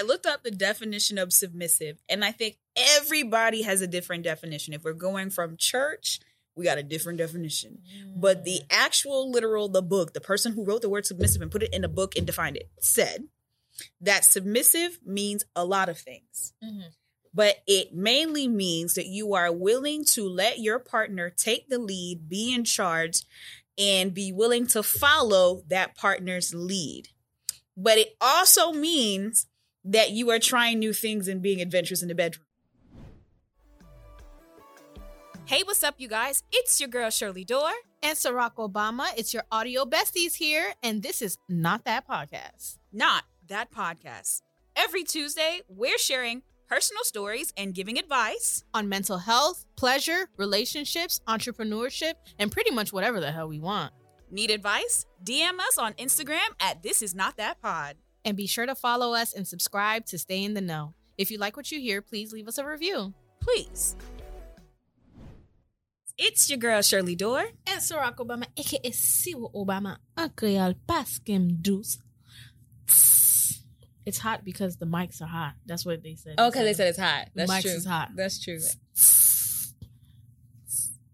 I looked up the definition of submissive, and I think everybody has a different definition. If we're going from church, we got a different definition. But the actual literal, the book, the person who wrote the word submissive and put it in a book and defined it, said that submissive means a lot of things. Mhm. But it mainly means that you are willing to let your partner take the lead, be in charge, and be willing to follow that partner's lead. But it also means that you are trying new things and being adventurous in the bedroom. Hey, what's up, you guys? It's your girl, Shirley Dor. And Ciroc Obama, it's your audio besties here, and this is not that podcast. Not that podcast. Every Tuesday, we're sharing personal stories and giving advice. On mental health, pleasure, relationships, entrepreneurship, and pretty much whatever the hell we want. Need advice? DM us on Instagram at This Is Not That Pod. And be sure to follow us and subscribe to stay in the know. If you like what you hear, please leave us a review. Please. It's your girl, Shirley Dor. And Ciroc Obama, aka Siwa Obama, Uncle Paskim Deuce. It's hot because the mics are hot. That's what they said. Okay, they said it's hot. The That's mics true. is hot. That's true.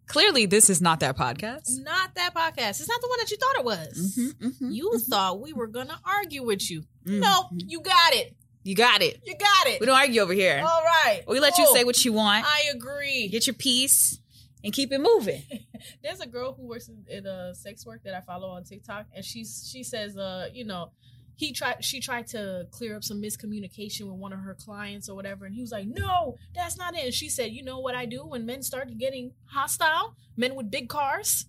Clearly, this is not that podcast. Not that podcast. It's not the one that you thought it was. Mhm, You mhm, thought we were gonna argue with you. Mhm. No, you got it. You got it. You got it. We don't argue over here. All right. We let you say what you want, I agree. get your piece, and keep it moving. There's a girl who works in, in uh, sex work that I follow on TikTok, and she's she says, uh, you know, he tried she tried to clear up some miscommunication with one of her clients or whatever, and he was like, no, that's not it. And she said, you know what I do when men start getting hostile, men with big cars.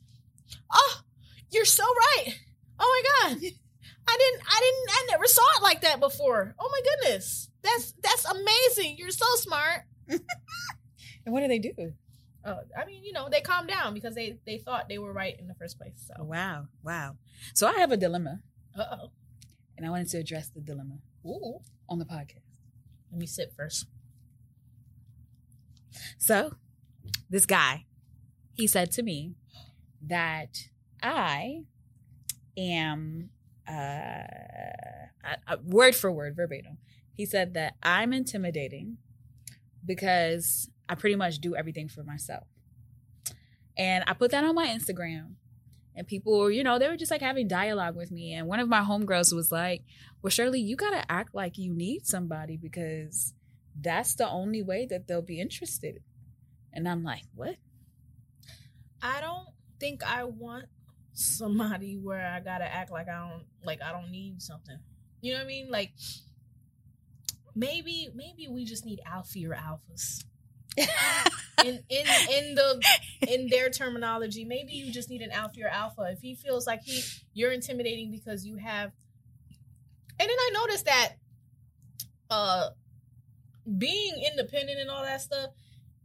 Oh, you're so right. Oh my god. I didn't I didn't I never saw it like that before. Oh my goodness. That's that's amazing. You're so smart. And what do they do? Uh, I mean, you know, they calmed down because they they thought they were right in the first place. So, Wow, wow. So I have a dilemma, uh oh, and I wanted to address the dilemma ooh, on the podcast. let me sit first. So, this guy, he said to me that I am, uh, word for word, verbatim. He said that I'm intimidating because I pretty much do everything for myself. And I put that on my Instagram. And people were, you know, they were just like having dialogue with me. And one of my homegirls was like, Well, Shirley, you got to act like you need somebody because that's the only way that they'll be interested. And I'm like, what? I don't think I want somebody where I gotta act like I don't like I don't need something. You know what I mean? Like maybe maybe we just need alpha or alphas. in in in the in their terminology, maybe you just need an alpha or alpha. If he feels like he you're intimidating because you have and then I noticed that uh being independent and all that stuff,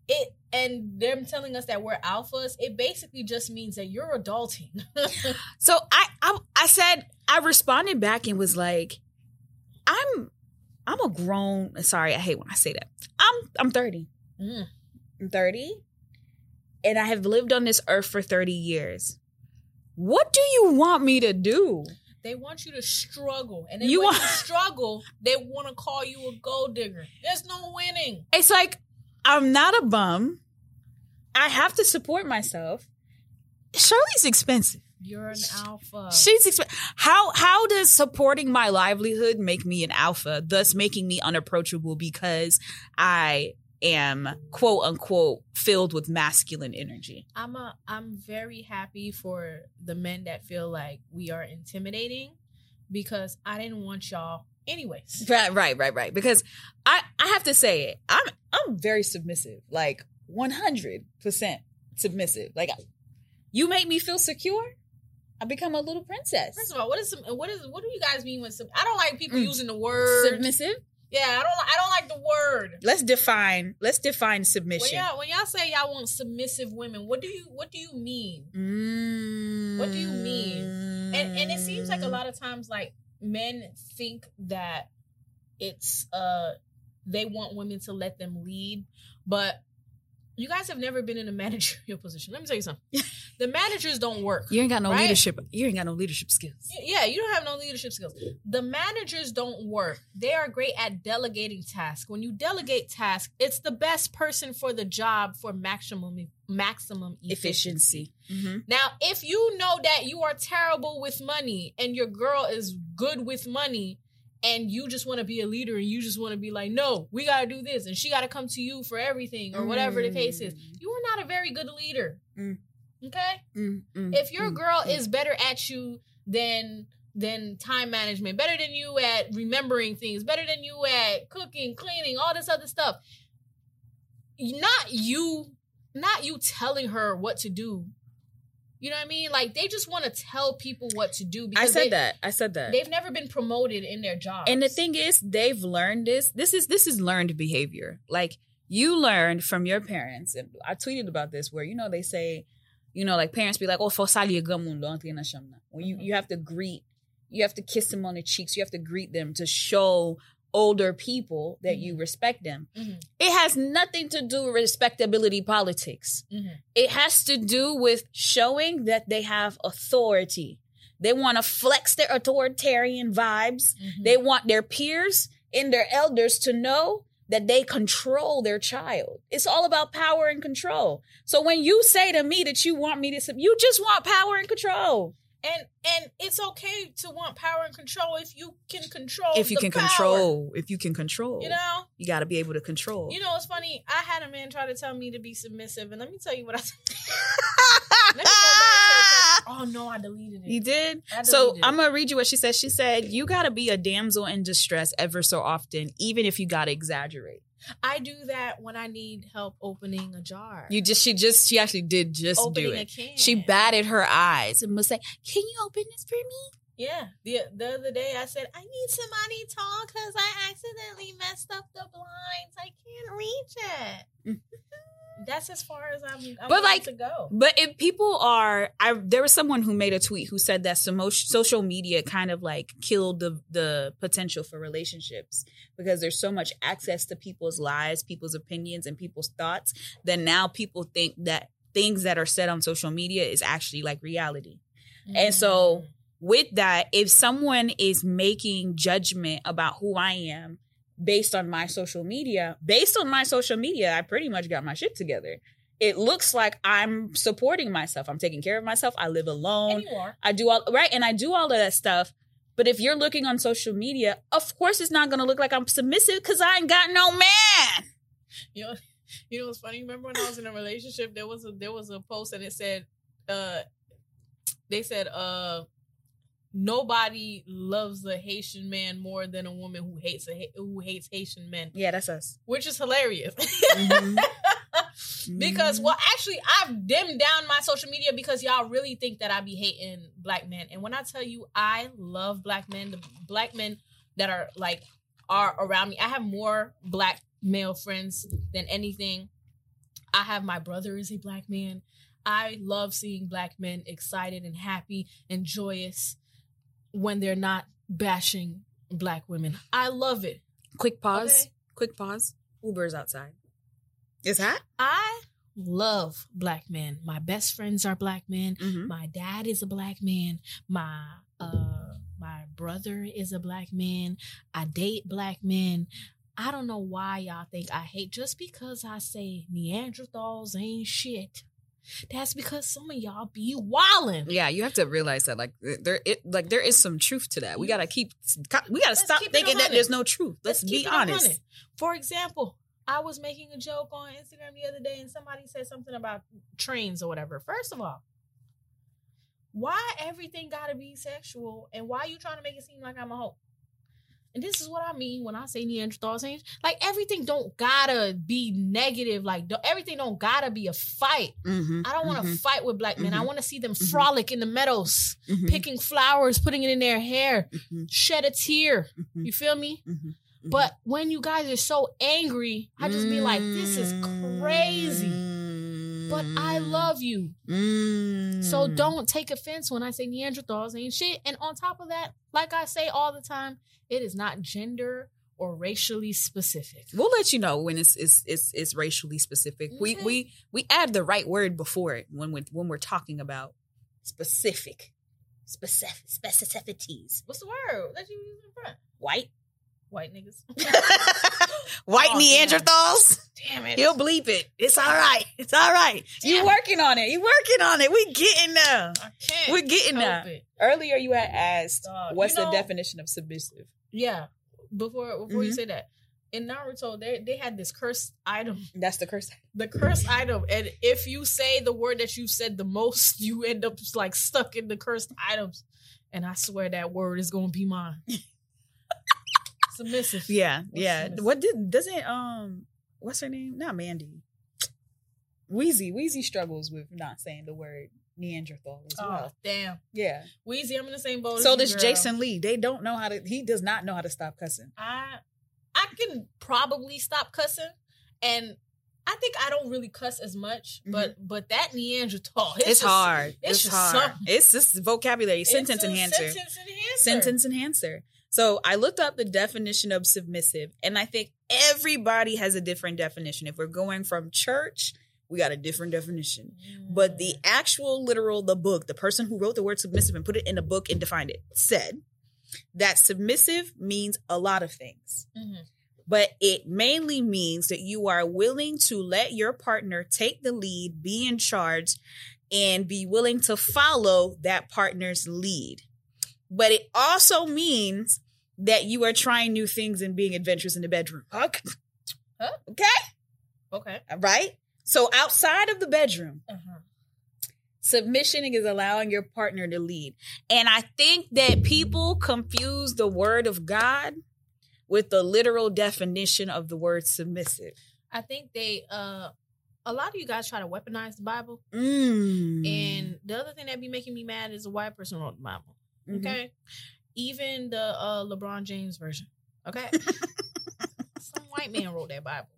it and them telling us that we're alphas, it basically just means that you're adulting. so I, I I said I responded back and was like, I'm I'm a grown sorry, I hate when I say that. I'm I'm 30. Mm. I'm 30 and I have lived on this earth for 30 years. What do you want me to do? They want you to struggle, and then You when want- you struggle, they want to call you a gold digger. There's no winning. It's like I'm not a bum. I have to support myself. Shirley's expensive. You're an alpha. She's exp- how how does supporting my livelihood make me an alpha, thus making me unapproachable because I am quote unquote filled with masculine energy. I'm a I'm very happy for the men that feel like we are intimidating because I didn't want y'all anyways. Right, right, right, right. Because I I have to say it. I'm I'm very submissive, like 100 percent submissive. Like you make me feel secure. I become a little princess. First of all, what is some, what is what do you guys mean with some? I don't like people Mm. using the word. submissive. Yeah, I don't I don't like the word. Let's define. Let's define When submission. y'all when y'all say y'all want submissive women, what do you what do you mean? Mm. What do you mean? And and it seems like a lot of times like men think that it's uh they want women to let them lead, but you guys have never been in a managerial position. Let me tell you something. The managers don't work. You ain't got no Right? leadership. You ain't got no leadership skills. Yeah, you don't have no leadership skills. The managers don't work. They are great at delegating tasks. When you delegate tasks, it's the best person for the job for maximum maximum efficiency. Efficiency. Mm-hmm. Now, if you know that you are terrible with money and your girl is good with money and you just want to be a leader and you just want to be like, "No, we got to do this." And she got to come to you for everything or whatever the case is. You are not a very good leader. Mm. Okay? Mm-hmm. if your mm, girl mm. is better at you than than time management, better than you at remembering things, better than you at cooking, cleaning, all this other stuff, not you, not you telling her what to do. You know what I mean? Like they just want to tell people what to do I said they, that. I said that. they've never been promoted in their job. And the thing is, they've learned this. This is this is learned behavior. Like you learned from your parents. And I tweeted about this where you know they say, you know, like parents be like, "Oh, for sali. When you you have to greet, you have to kiss them on the cheeks. You have to greet them to show older people that you respect them. Mhm. It has nothing to do with respectability politics. Mhm. It has to do with showing that they have authority. They want to flex their authoritarian vibes. Mhm. They want their peers and their elders to know that they control their child. It's all about power and control. So when you say to me that you want me to, you just want power and control. And and it's okay to want power and control if you can control. If you can power, control, if you can control, you know. you got to be able to control. You know, it's funny. I had a man try to tell me to be submissive, and let me tell you what I said. Let me go back to the text. Oh no, I deleted it. You did? So it. I'm gonna read you what she said. She said, You gotta be a damsel in distress ever so often, even if you gotta exaggerate. I do that when I need help opening a jar. You just she just she actually did just opening do a it. can. She batted her eyes and was like, Can you open this for me? Yeah. The the other day I said, I need somebody talk because I accidentally messed up the blinds. I can't reach it. Mm. That's as far as I'm, I'm Mm. But, like, to go. But if people are, I there was someone who made a tweet who said that some social media kind of like killed the the potential for relationships because there's so much access to people's lives, people's opinions, and people's thoughts that now people think that things that are said on social media is actually like reality. and so- With that, if someone is making judgment about who I am based on my social media, based on my social media, I pretty much got my shit together it looks like I'm supporting myself. I'm taking care of myself. I live alone. I do all right, and I do all of that stuff. But if you're looking on social media, of course it's not gonna look like I'm submissive because I ain't got no man. You know, you know what's funny? Remember when I was in a relationship? There was a there was a post and it said, uh, they said, uh, nobody loves a Haitian man more than a woman who hates a who hates Haitian men, Yeah, that's us. which is hilarious. Mhm. because well, actually, I've dimmed down my social media because y'all really think that I be hating black men, and when I tell you I love black men, the black men that are like are around me, I have more black male friends than anything. I have my brother is a black man. I love seeing black men excited and happy and joyous when they're not bashing black women. I love it. quick pause. Okay. Quick pause. Uber's outside. Is hot. I love black men. My best friends are black men. Mm-hmm. My dad is a black man. My uh my brother is a black man. I date black men. I don't know why y'all think I hate just because I say Neanderthals ain't shit. That's because some of y'all be wildin'. Yeah, you have to realize that, like there, it, like there is some truth to that. We gotta keep, we gotta Let's stop thinking that there's no truth. Let's, keep be honest. For example, I was making a joke on Instagram the other day and somebody said something about trains or whatever. First of all, why everything gotta be sexual and why are you trying to make it seem like I'm a hoe? And this is what I mean when I say Neanderthal ain't like everything don't gotta be negative. Like don't- everything don't gotta be a fight. Mm-hmm. I don't want to fight with black men. I Mhm. want to see them Mhm. frolic in the meadows, mm-hmm. picking flowers, putting it in their hair, Mhm. shed a tear. You feel me? But when you guys are so angry, I just be like, this is crazy. But I Mm. love you. Mm. So don't take offense when I say Neanderthals ain't shit. And on top of that, like I say all the time, it is not gender or racially specific? We'll let you know when it's it's it's, it's racially specific. We we we add the right word before it when we when we're talking about specific, specific specificities. What's the word that you use in front? White, White niggas. white Oh. Neanderthals. Damn it. He'll bleep it. It's all right. It's all right. You Damn. working on it. You working on it. We getting there. I can't. We're getting help there. it. Earlier, you had asked, Dog, "What's you the definition of submissive?" Yeah. Before before you Mhm. say that. In Naruto, they they had this cursed item. That's the curse. The cursed item. And if you say the word that you said the most, you end up just like stuck in the cursed items. And I swear that word is gonna be mine. Submissive. Yeah, yeah. submissive? What did doesn't um what's her name? Not Mandy. Wheezy. Wheezy struggles with not saying the word Neanderthal as Oh, well. damn. Yeah. Wheezy, I'm in the same boat. So does girl. Jason Lee. They don't know how to he does not know how to stop cussing. I I can probably stop cussing, and I think I don't really cuss as much. But but that Neanderthal, It's, just- hard. it's It's, just hard. something. It's just vocabulary, it's sentence enhancer. Sentence enhancer. Sentence enhancer. So I looked up the definition of submissive, and I think everybody has a different definition. If we're going from church, we got a different definition. But the actual literal, the book, the person who wrote the word submissive and put it in a book and defined it, said that submissive means a lot of things. Mhm. But it mainly means that you are willing to let your partner take the lead, be in charge, and be willing to follow that partner's lead. But it also means that you are trying new things and being adventurous in the bedroom. Okay. Huh? Okay. okay. Right? So outside of the bedroom, Uh-huh. submission is allowing your partner to lead. And I think that people confuse the word of God with the literal definition of the word submissive. I think they uh a lot of you guys try to weaponize the Bible, Mm. and the other thing that be making me mad is a white person wrote the Bible. Mhm. Okay, even the uh LeBron James version. Okay, some white man wrote that Bible.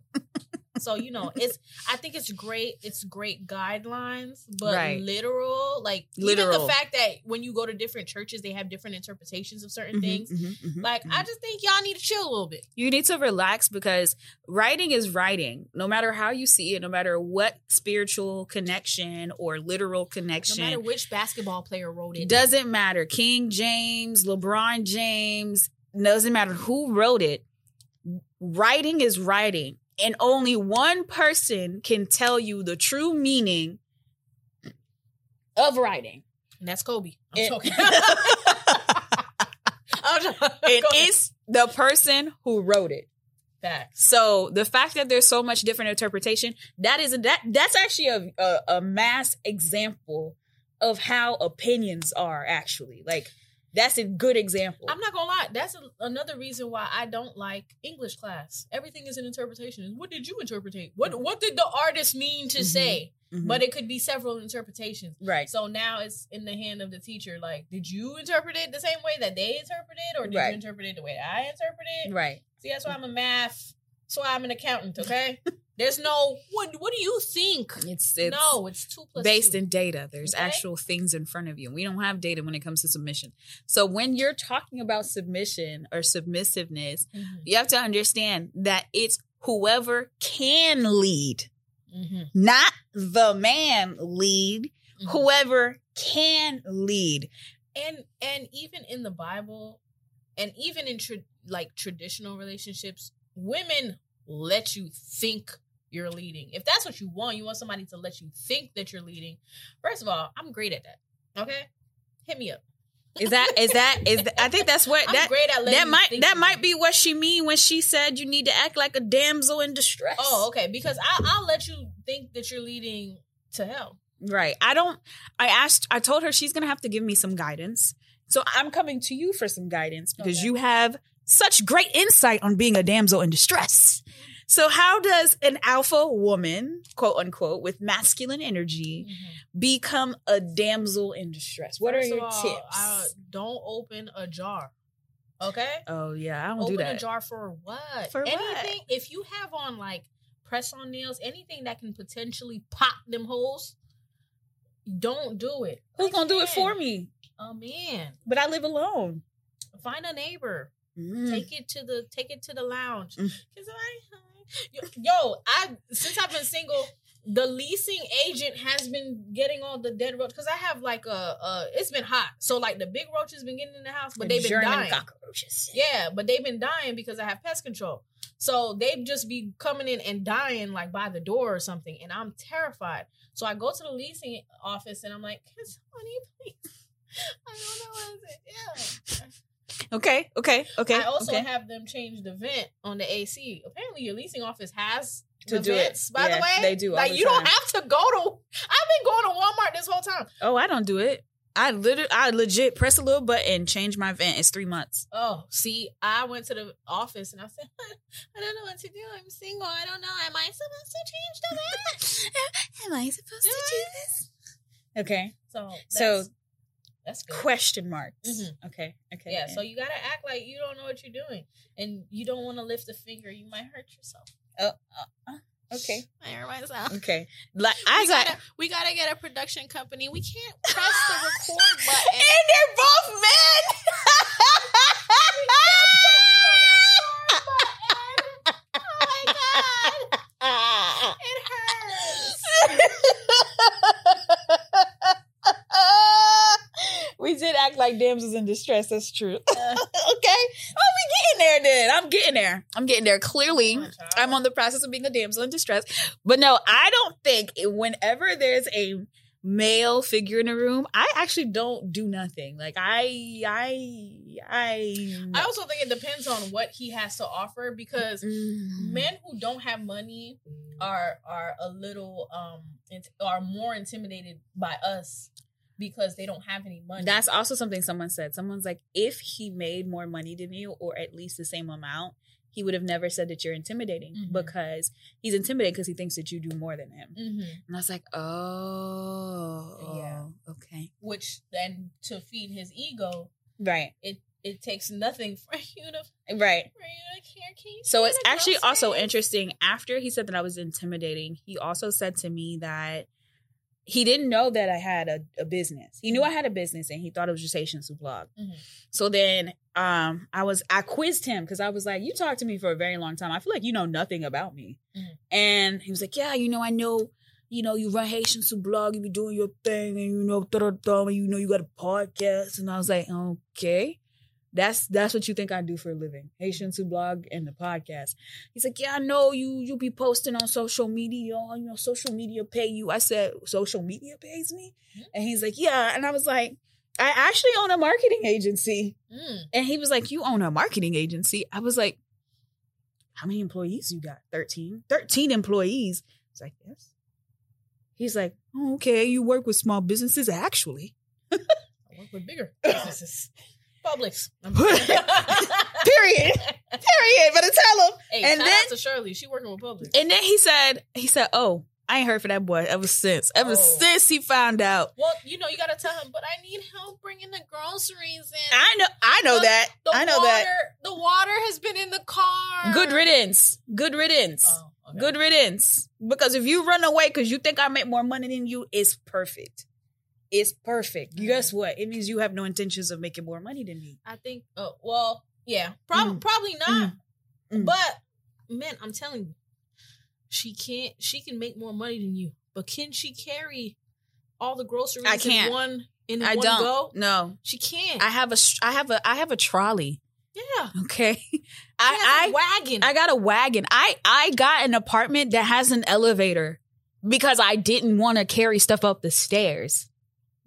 So you know, it's. I think it's great. It's great guidelines, but Right. literal, like even the fact that when you go to different churches, they have different interpretations of certain Mhm, things. mhm, mhm, Like, I mhm. just think y'all need to chill a little bit. you need to relax because writing is writing. No matter how you see it, no matter what spiritual connection or literal connection, No matter which basketball player wrote it, doesn't matter. King James, LeBron James, doesn't matter who wrote it. Writing is writing. And only one person can tell you the true meaning of writing. and that's Kobe. I'm It- joking. I'm joking. It is the person who wrote it. facts. So the fact that there's so much different interpretation, that is that that's actually a, a a mass example of how opinions are actually. Like that's a good example. I'm not gonna lie. That's a, another reason why I don't like English class. Everything is an interpretation. What did you interpret? What What did the artist mean to Mhm. say? Mhm. But it could be several interpretations. right. So now it's in the hand of the teacher. Like, did you interpret it the same way that they interpreted, or did Right. you interpret it the way I interpreted? Right. See, that's why I'm a math. That's why I'm an accountant. Okay. There's no what. What do you think? It's it's no, it's two plus based two. in data. There's Okay. actual things in front of you. We don't have data when it comes to submission. So when you're talking about submission or submissiveness, Mhm. you have to understand that it's whoever can lead, Mhm. not the man lead, Mhm. whoever can lead. and and even in the bible and even in tra- like traditional relationships women let you think you're leading if that's what you want you want somebody to let you think that you're leading first of all i'm great at that okay hit me up Is that is that is that, I think that's what i'm that great at that might that might be what she mean when she said you need to act like a damsel in distress. oh okay because I, i'll let you think that you're leading to hell Right. I don't I asked I told her she's going to have to give me some guidance. So I'm coming to you for some guidance because Okay. you have such great insight on being a damsel in distress. So how does an alpha woman, quote unquote, with masculine energy become a damsel in distress? What First are your all, tips? uh, don't open a jar okay oh yeah, I don't open do that. a jar for what? For what? anything. If you have on like press on nails, anything that can potentially pop them holes, don't do it. Who's going to do it for me? A man. But I live alone. Find a neighbor. Mm. Take it to the take it to the lounge. Mm. I, yo, yo, I since I've been single, the leasing agent has been getting all the dead roaches. Cause I have like a, uh, it's been hot, so like the big roaches been getting in the house, but they've been German dying. cockroaches. Yeah, but they've been dying because I have pest control. So they've just be coming in and dying like by the door or something, and I'm terrified. So I go to the leasing office and I'm like, "Can somebody please?" I don't know what is it. Yeah. Okay, okay, okay. I also okay. have them change the vent on the AC. Apparently, your leasing office has To the do it. By Yeah, the way, they do Like you don't have to go to. I've been going to Walmart this whole time. Oh, I don't do it. I literally, I legit press a little button, change my vent. It's three months. Oh, see, I went to the office and I said, I don't know what to do. I'm single. I don't know. Am I supposed to change the vent? Am I supposed to do this? Okay. So, So- that's, good. Question marks. Mhm. Okay. Okay. Yeah, so you gotta act like you don't know what you're doing, and you don't want to lift a finger. You might hurt yourself. Oh, uh, uh, okay. I hurt myself. Okay. Like We as I gotta, we gotta get a production company. We can't press the record button. and they're both men. oh my god, it hurts. We did act like damsels in distress. That's true. okay. I'll be getting there then. I'm getting there. I'm getting there. Clearly, child. I'm on the process of being a damsel in distress. But no, I don't think whenever there's a male figure in a room, I actually don't do nothing. Like I I I I also think it depends on what he has to offer because Mm. men who don't have money are are a little um int- are more intimidated by us because they don't have any money. That's also something someone said. Someone's like, if he made more money than you, or at least the same amount, he would have never said that you're intimidating Mhm. because he's intimidated because he thinks that you do more than him. hmm And I was like, oh, Yeah. okay, which then to feed his ego, right, it it takes nothing for you to right. for you to care. You So it's actually also interesting. After he said that I was intimidating, he also said to me that he didn't know that I had a, a business. He knew I had a business and he thought it was just Haitians who blog. Mhm. So then um I was I quizzed him because I was like, You talked to me for a very long time. I feel like you know nothing about me. Mhm. And he was like, Yeah, you know, I know, you know, you run Haitians who blog, you be doing your thing, and you know, da da da, and you know you got a podcast. And I was like, Okay. That's that's what you think I do for a living. Haitians who blog and the podcast. He's like, Yeah, I know you you be posting on social media, you know, social media pay you. I said, Social media pays me? Mhm. And he's like, Yeah. And I was like, I actually own a marketing agency. Mm. And he was like, You own a marketing agency? I was like, How many employees you got? 13? 13 employees. Was like, Yes. He's like, oh, Okay, you work with small businesses, actually. I work with bigger businesses. Publix. Period. Period. But tell him. hey, And then- to Shirley. She working with Publix. And then he said, he said, Oh, I ain't heard from that boy ever since. Ever Oh. since he found out. well, you know, you gotta tell him, but I need help bringing the groceries in. I know I know The- that. the I know water, that. The water has been in the car. Good riddance. Good riddance. Oh, okay. Good riddance. Because if you run away because you think I make more money than you, it's perfect. It's perfect. Mhm. Guess what? It means you have no intentions of making more money than me. I think. Uh, well, yeah, prob- Mm. probably not. Mm. But man, I'm telling you, she can't. She can make more money than you, but can she carry all the groceries I can't. in one in I one don't. go? No. She can't. I have a I have a I have a trolley. yeah, Okay. I a wagon. I I got a wagon. I I got an apartment that has an elevator because I didn't want to carry stuff up the stairs.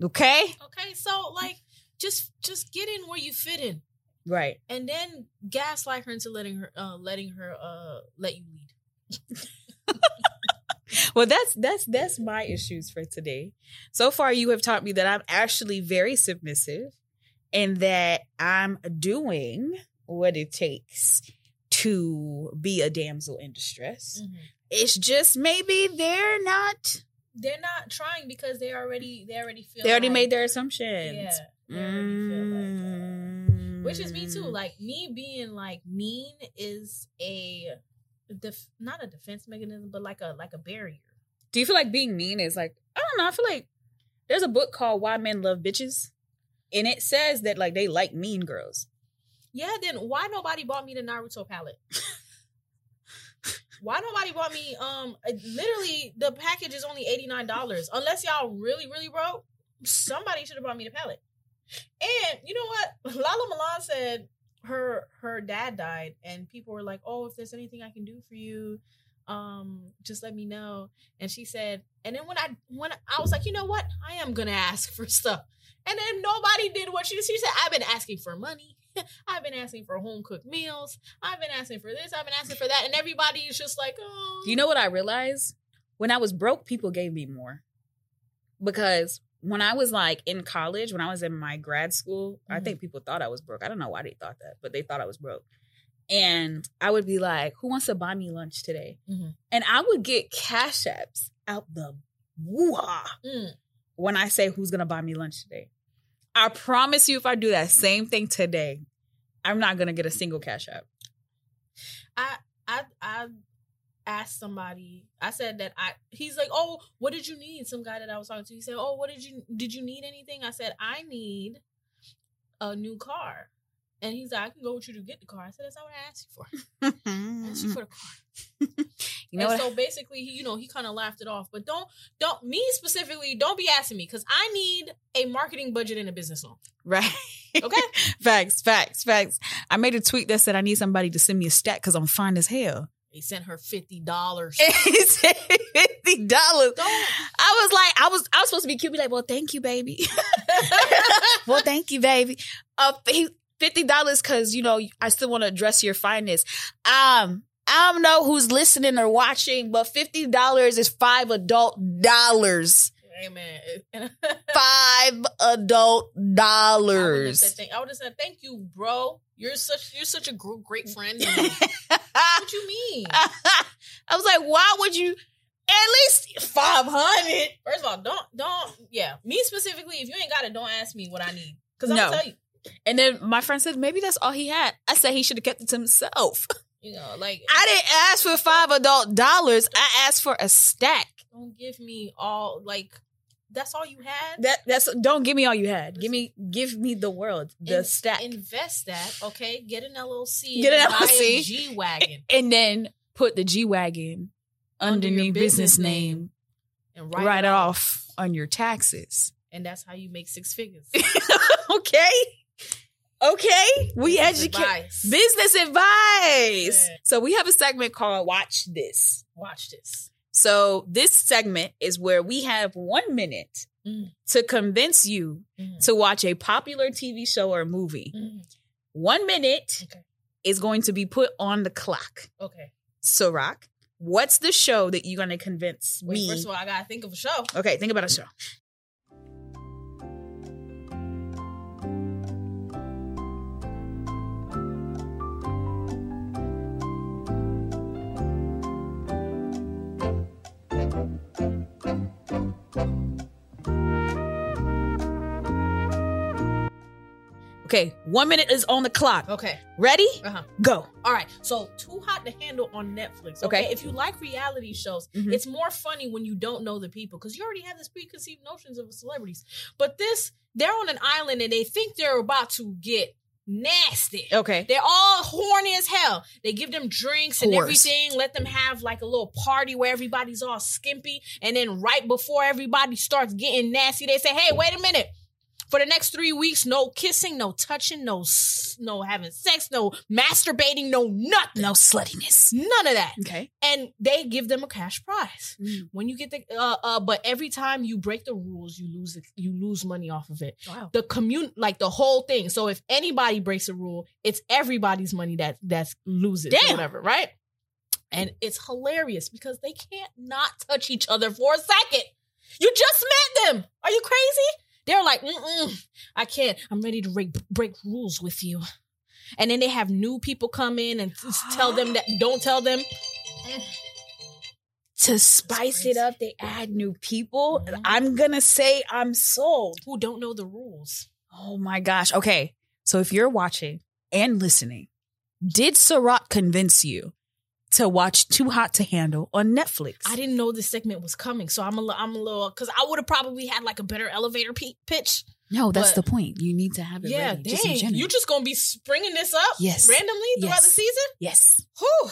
Okay? okay, so like, just just get in where you fit in, Right. and then gaslight her into letting her uh letting her uh let you lead. Well, that's that's that's my issues for today. So far, you have taught me that I'm actually very submissive, and that I'm doing what it takes to be a damsel in distress. Mm-hmm. It's just maybe they're not. They're not trying because they already they already feel They already like- made their assumptions. yeah. They already feel like. Uh, Mm. which is me too. Like me being like mean is a def- not a defense mechanism, but like a like a barrier. do you feel like being mean is like I don't know? I feel like there's a book called Why Men Love Bitches, and it says that like they like mean girls. Yeah, then why nobody bought me the Naruto palette? why nobody bought me um uh, literally the package is only $89 unless y'all really really broke somebody should have bought me the palette and you know what? Lala milan said her her dad died and people were like oh if there's anything i can do for you um just let me know. And she said and then when i when i was like you know what? I am gonna ask for stuff. And then nobody did what she she said i've been asking for money I've been asking for home cooked meals. I've been asking for this. I've been asking for that. And everybody is just like, oh. You know what I realized? When I was broke, people gave me more. Because when I was like in college, when I was in my grad school, I Mhm. think people thought I was broke. I don't know why they thought that, but they thought I was broke. And I would be like, who wants to buy me lunch today? Mhm. And I would get cash apps out the woo Mm. when I say who's gonna buy me lunch today. I promise you, if I do that same thing today, I'm not gonna get a single cash app. I I I asked somebody. I said that I. He's like, oh, what did you need? Some guy that I was talking to. He said, oh, what did you did you need anything? I said, I need a new car. And he's like, I can go with you to get the car. I said, that's not what I asked you for. I asked you for the car. you know and so basically, he, you know, he kind of laughed it off. But don't, don't me specifically, don't be asking me because I need a marketing budget and a business loan. Right. Okay. facts, facts, facts. I made a tweet that said I need somebody to send me a stack because I'm fine as hell. He sent her fifty dollars. fifty dollars. I was like, I was I was supposed to be cute, be like, well, thank you, baby. well, thank you, baby. Uh, fifty dollars because you know I still want to address your fineness. Um, I don't know who's listening or watching, but fifty dollars is five adult dollars. Amen. Five adult I would dollars. thank, I would have said thank you, bro. You're such you're such a gr- great friend. what you mean? I was like, why would you? At least five hundred. First of all, don't don't yeah. Me specifically, if you ain't got it, don't ask me what I need because I'm gonna tell you. And then my friend said maybe that's all he had. I said he should have kept it to himself. You know, like I didn't ask for five adult dollars. I asked for a stack. don't give me all like that's all you had. That that's don't give me all you had. Give me give me the world, the In- stack, Invest that, okay? Get an LLC. Get an LLC. G wagon and then put the G wagon Under your underneath business business name. and Write, write, it off on your taxes. and that's how you make six figures. okay, okay. We educate business advice. Yeah. So we have a segment called "Watch This." Watch this. So this segment is where we have one minute Mm. to convince you Mhm. to watch a popular TV show or movie. Mhm. One minute Okay. is going to be put on the clock. Okay. So, Rock, what's the show that you're going to convince Wait, me? first of all, I gotta think of a show. okay, think about a show. Okay, one minute is on the clock. Okay. Ready? Uh huh. Go. All right. So, Too Hot to Handle on Netflix. Okay. Okay. If you like reality shows, Mhm. it's more funny when you don't know the people because you already have this preconceived notions of celebrities. But this, they're on an island and they think they're about to get nasty. Okay. They're all horny as hell. They give them drinks and everything, let them have like a little party where everybody's all skimpy. And then right before everybody starts getting nasty, they say, hey, wait a minute. For the next three weeks, no kissing, no touching, no no having sex, no masturbating, no nothing. No sluttiness. None of that. Okay. And they give them a cash prize. Mm. When you get the uh uh but every time you break the rules, you lose it, you lose money off of it Wow. the commun like the whole thing. So if anybody breaks a rule, it's everybody's money that that's loses Damn. whatever, right? And it's hilarious because they can't not touch each other for a second. You just met them. Are you crazy? They're like, Mm-mm, I can't. I'm ready to break, break rules with you. And then they have new people come in and tell them that don't tell them. To spice it up, they add new people. Mhm. I'm gonna say I'm sold. Who don't know the rules? Oh my gosh. Okay. So if you're watching and listening, did Ciroc convince you to watch Too Hot to Handle on Netflix? I didn't know this segment was coming, so I'm a, li- I'm a little because I would have probably had like a better elevator pe- pitch. No, that's But- the point. You need to have it Yeah, ready. just in dang. general. You just gonna be springing this up Yes. randomly throughout Yes. the season? yes. Whew.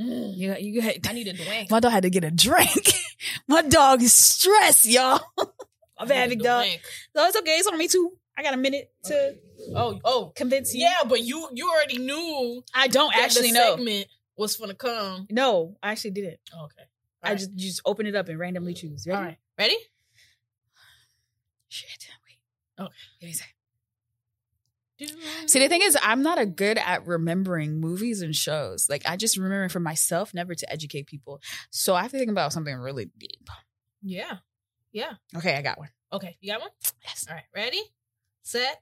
Mm. You, you got, I need a drink. my dog had to get a drink. my dog is stressed, y'all. I'm need big a dog. drink. So it's okay. It's on me too. I got a minute to Oh, oh, convince you. yeah, but you you already knew I don't actually the know. segment was gonna come. No, I actually didn't. Oh, okay. I Alright. just you just open it up and randomly choose. Ready? All right. Ready? Shit. Wait. Okay. Give me a second. See, the thing is, I'm not a good at remembering movies and shows. Like, I just remember for myself, never to educate people. So I have to think about something really deep. Yeah. Yeah. Okay, I got one. Okay. You got one? Yes. All right. Ready? Set.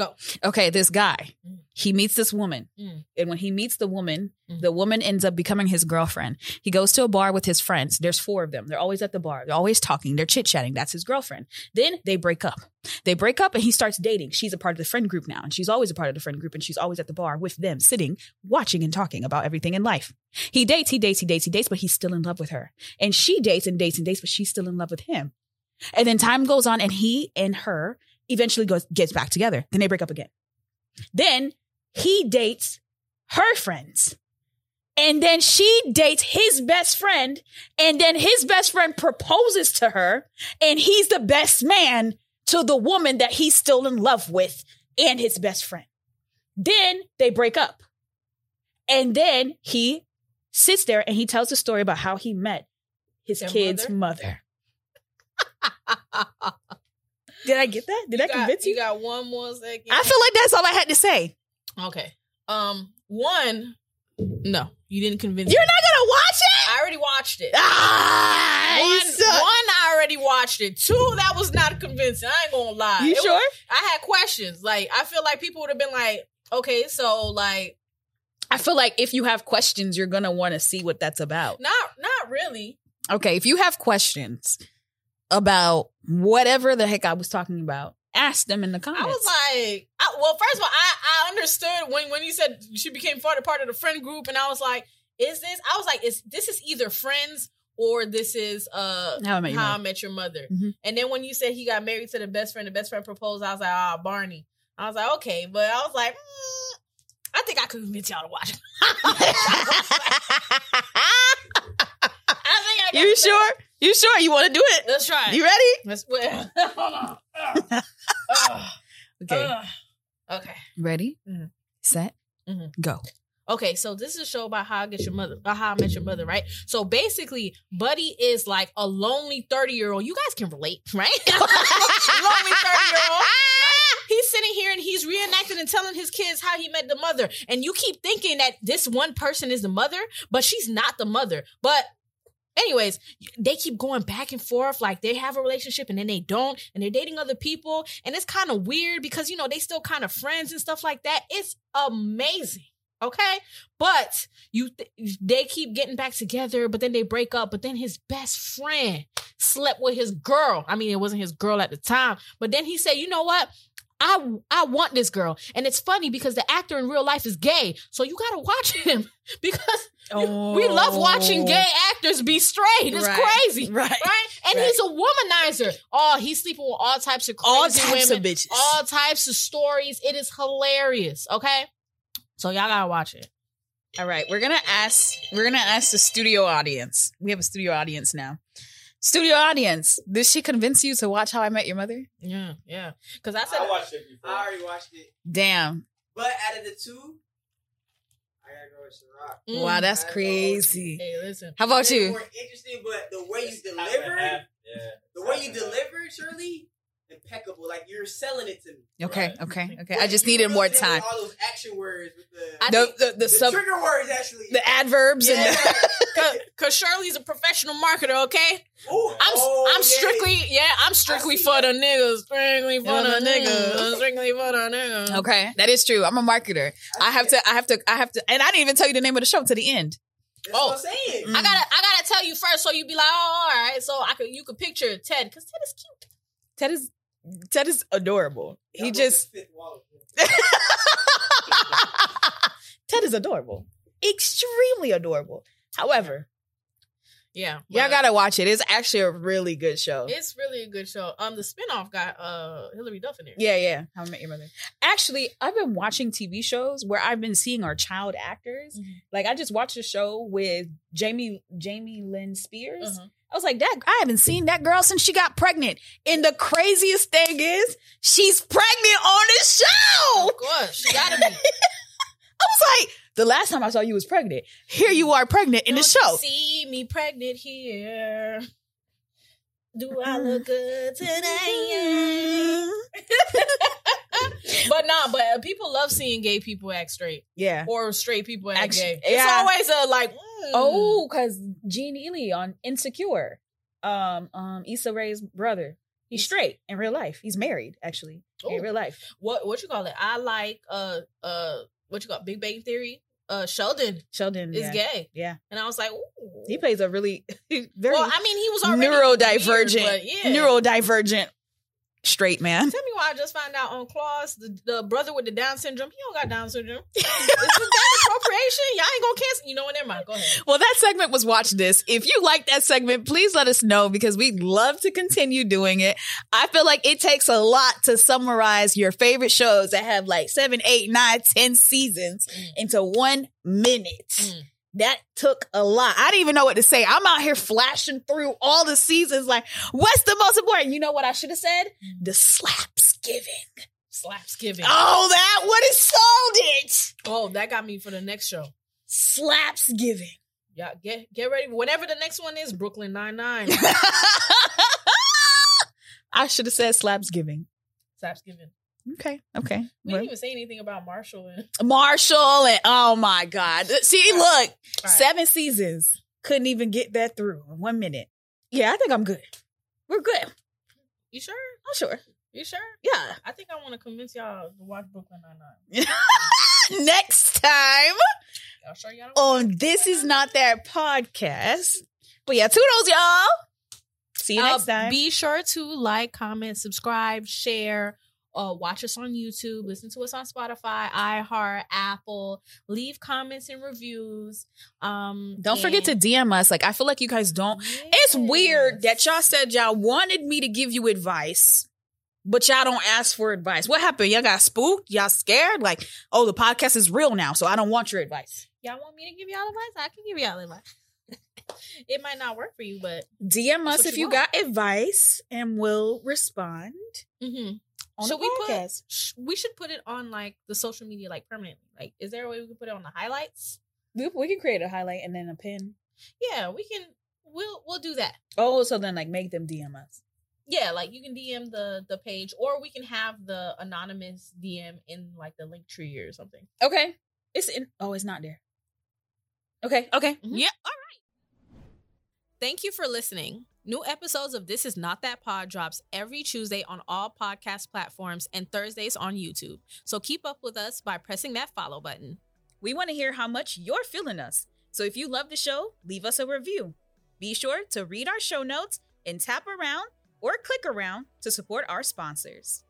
Go. Okay, this guy, Mm. he meets this woman. Mm. And when he meets the woman, Mm. the woman ends up becoming his girlfriend. He goes to a bar with his friends. There's four of them. They're always at the bar. They're always talking. They're chit chatting. That's his girlfriend. Then they break up. They break up and he starts dating. She's a part of the friend group now. And she's always a part of the friend group. And she's always at the bar with them, sitting, watching, and talking about everything in life. He dates, he dates, he dates, he dates, but he's still in love with her. And she dates and dates and dates, but she's still in love with him. And then time goes on and he and her eventually goes gets back together. Then they break up again. Then he dates her friends. And then she dates his best friend. And then his best friend proposes to her. And he's the best man to the woman that he's still in love with and his best friend. Then they break up. And then he sits there and he tells a story about how he met his Their kid's mother. Did I get that? Did I got, convince you? You got one more second. I feel like that's all I had to say. Okay. Um. One. No, you didn't convince You're me. not gonna watch it? I already watched it. Ah, One, one, I already watched it. Two, that was not convincing. I ain't gonna lie. You It was- sure? I had questions. Like, I feel like people would have been like, okay, so like, I feel like if you have questions, you're gonna want to see what that's about. not, not really. Okay, if you have questions about whatever the heck I was talking about, ask them in the comments. I was like, I, well, first of all, I, I understood when when you said she became part of part of the friend group, and I was like, is this? I was like, is this is either friends or this is uh How I Met Your I Mother. Met Your Mother. Mhm. And then when you said he got married to the best friend, the best friend proposed, I was like, ah, Barney. I was like, okay, but I was like, mm, I think I could convince y'all to watch. it. I think I got you sure? You sure you want to do it? Let's try. it. You ready? Let's wait. Hold on. Ugh. Ugh. Okay. Ugh. Okay. Ready? Mhm. Set. Mhm. Go. Okay, so this is a show about how I get your mother, uh, how I met your mother, right? So basically, Buddy is like a lonely thirty year old. You guys can relate, right? lonely thirty year old. He's sitting here and he's reenacting and telling his kids how he met the mother, and you keep thinking that this one person is the mother, but she's not the mother. But anyways, they keep going back and forth like they have a relationship and then they don't, and they're dating other people, and it's kind of weird because you know they still kind of friends and stuff like that. It's amazing. Okay, but you th- they keep getting back together, but then they break up. But then his best friend slept with his girl. I mean, it wasn't his girl at the time, but then he said, "You know what? I I want this girl." And it's funny because the actor in real life is gay, so you gotta watch him because we love watching gay oh. actors be straight. It's Right. crazy, Right. right? And Right. he's a womanizer. Oh, he's sleeping with all types of crazy All types women, of bitches. all types of stories. It is hilarious. Okay, so y'all gotta watch it. All right, we're gonna ask. We're gonna ask the studio audience. We have a studio audience now. Studio audience, did she convince you to watch How I Met Your Mother? Yeah, yeah. Because I said I watched it before. I already watched it, Damn! but out of the two, I gotta go with Ciroc. Mm. Wow, that's crazy. Hey, listen. How about It's you? More interesting, but the way you It's delivered. Yeah. the way you delivered, Shirley, impeccable. Like you're selling it to me. Okay, Right. okay, okay. But I just needed more really did time. All those action words with the I The the the, the sub trigger words actually. the adverbs yeah. and the, Because Shirley's a professional marketer, okay? Ooh, I'm oh, I'm strictly yeah, I'm strictly see for the niggas, strictly for Yeah, the the niggas, niggas. strictly for the niggas. okay. That is true. I'm a marketer. I have to. I have to. I have to. And I didn't even tell you the name of the show to the end. That's Oh. what I'm saying. Mm. I gotta I gotta tell you first, so you'd be like, oh, all right. So I could you could picture Ted because Ted is cute. Ted is Ted is adorable. Y'all He broke just this fifth wall. Ted is adorable. Extremely adorable. However, Yeah, Y'all gotta watch it. It's actually a really good show. It's really a good show. Um, the spinoff got uh Hilary Duff in there. Yeah, yeah. How I Met Your Mother. Actually, I've been watching TV shows where I've been seeing our child actors. Mhm. Like I just watched a show with Jamie Jamie Lynn Spears. Uh-huh. I was like, that I haven't seen that girl since she got pregnant. And the craziest thing is, she's pregnant on this show. Of course, she gotta be. I was like, the last time I saw you was pregnant. Here you are pregnant in the Don't you show. See me pregnant here. Do I look good today? but nah, but people love seeing gay people act straight Yeah. or straight people act gay. yeah. It's always a like. Mm, Oh, because Jean Elie on Insecure, um, um, Issa Rae's brother. He's straight in real life. He's married, actually, in real life. what what you call it? I like uh uh what you call it? Big Bang Theory. Uh, Sheldon Sheldon is yeah. gay, Yeah. and I was like, Ooh. He plays a really very Well, I mean, he was already neurodivergent, weird, yeah. neurodivergent straight man. Tell me why I just found out on Claws, the, the brother with the Down syndrome, he don't got Down syndrome. Is that appropriation? Y'all ain't gonna cancel. You know what? Never mind. Go ahead. Well, that segment was watch this. If you like that segment, please let us know because we'd love to continue doing it. I feel like it takes a lot to summarize your favorite shows that have like seven, eight, nine, ten seasons Mm. into one minute. Mm. That took a lot. I didn't even know what to say. I'm out here flashing through all the seasons. Like, what's the most important? You know what I should have said? Mm-hmm. The slaps giving. Slaps giving. Oh, that would have sold it. Oh, that got me for the next show. Slaps giving. Yeah, get get ready. Whatever the next one is, Brooklyn Nine Nine. I should have said slaps giving. Slaps giving. Okay. Okay. We didn't even say anything about Marshall. And, Marshall and oh my God. See, look, right. seven seasons. Couldn't even get that through in one minute. Yeah, I think I'm good. We're good. You sure? I'm sure. You sure? Yeah. I think I want to convince y'all to watch Brooklyn Nine Nine. Next time Y'all sure y'all? on This Is Not That podcast. But yeah, toodles, y'all. See you Uh, next time. Be sure to like, comment, subscribe, share. Uh, watch us on YouTube. Listen to us on Spotify, iHeart, Apple. Leave comments and reviews. Um, don't forget to DM us. Like, I feel like you guys don't. It's weird that y'all said y'all wanted me to give you advice, but y'all don't ask for advice. What happened? Y'all got spooked? Y'all scared? Like, oh, the podcast is real now, so I don't want your advice. y'all want me to give y'all advice. I can give y'all advice. it might not work for you, but DM us if you you got advice, and we'll respond mm-hmm. On Should we put- podcast. sh- we should put it on like the social media, like permanently. Like, is there a way we can put it on the highlights? we, we can create a highlight and then a pin. Yeah, we can. We'll we'll do that. Oh, so then like make them DM us. Yeah, like you can DM the the page, or we can have the anonymous DM in like the link tree or something. Okay, it's in. Oh, it's not there. Okay. Okay. Mhm. Yeah. All right. Thank you for listening. New episodes of This Is Not That Pod drops every Tuesday on all podcast platforms and Thursdays on YouTube. So keep up with us by pressing that follow button. We want to hear how much you're feeling us. So if you love the show, leave us a review. Be sure to read our show notes and tap around or click around to support our sponsors.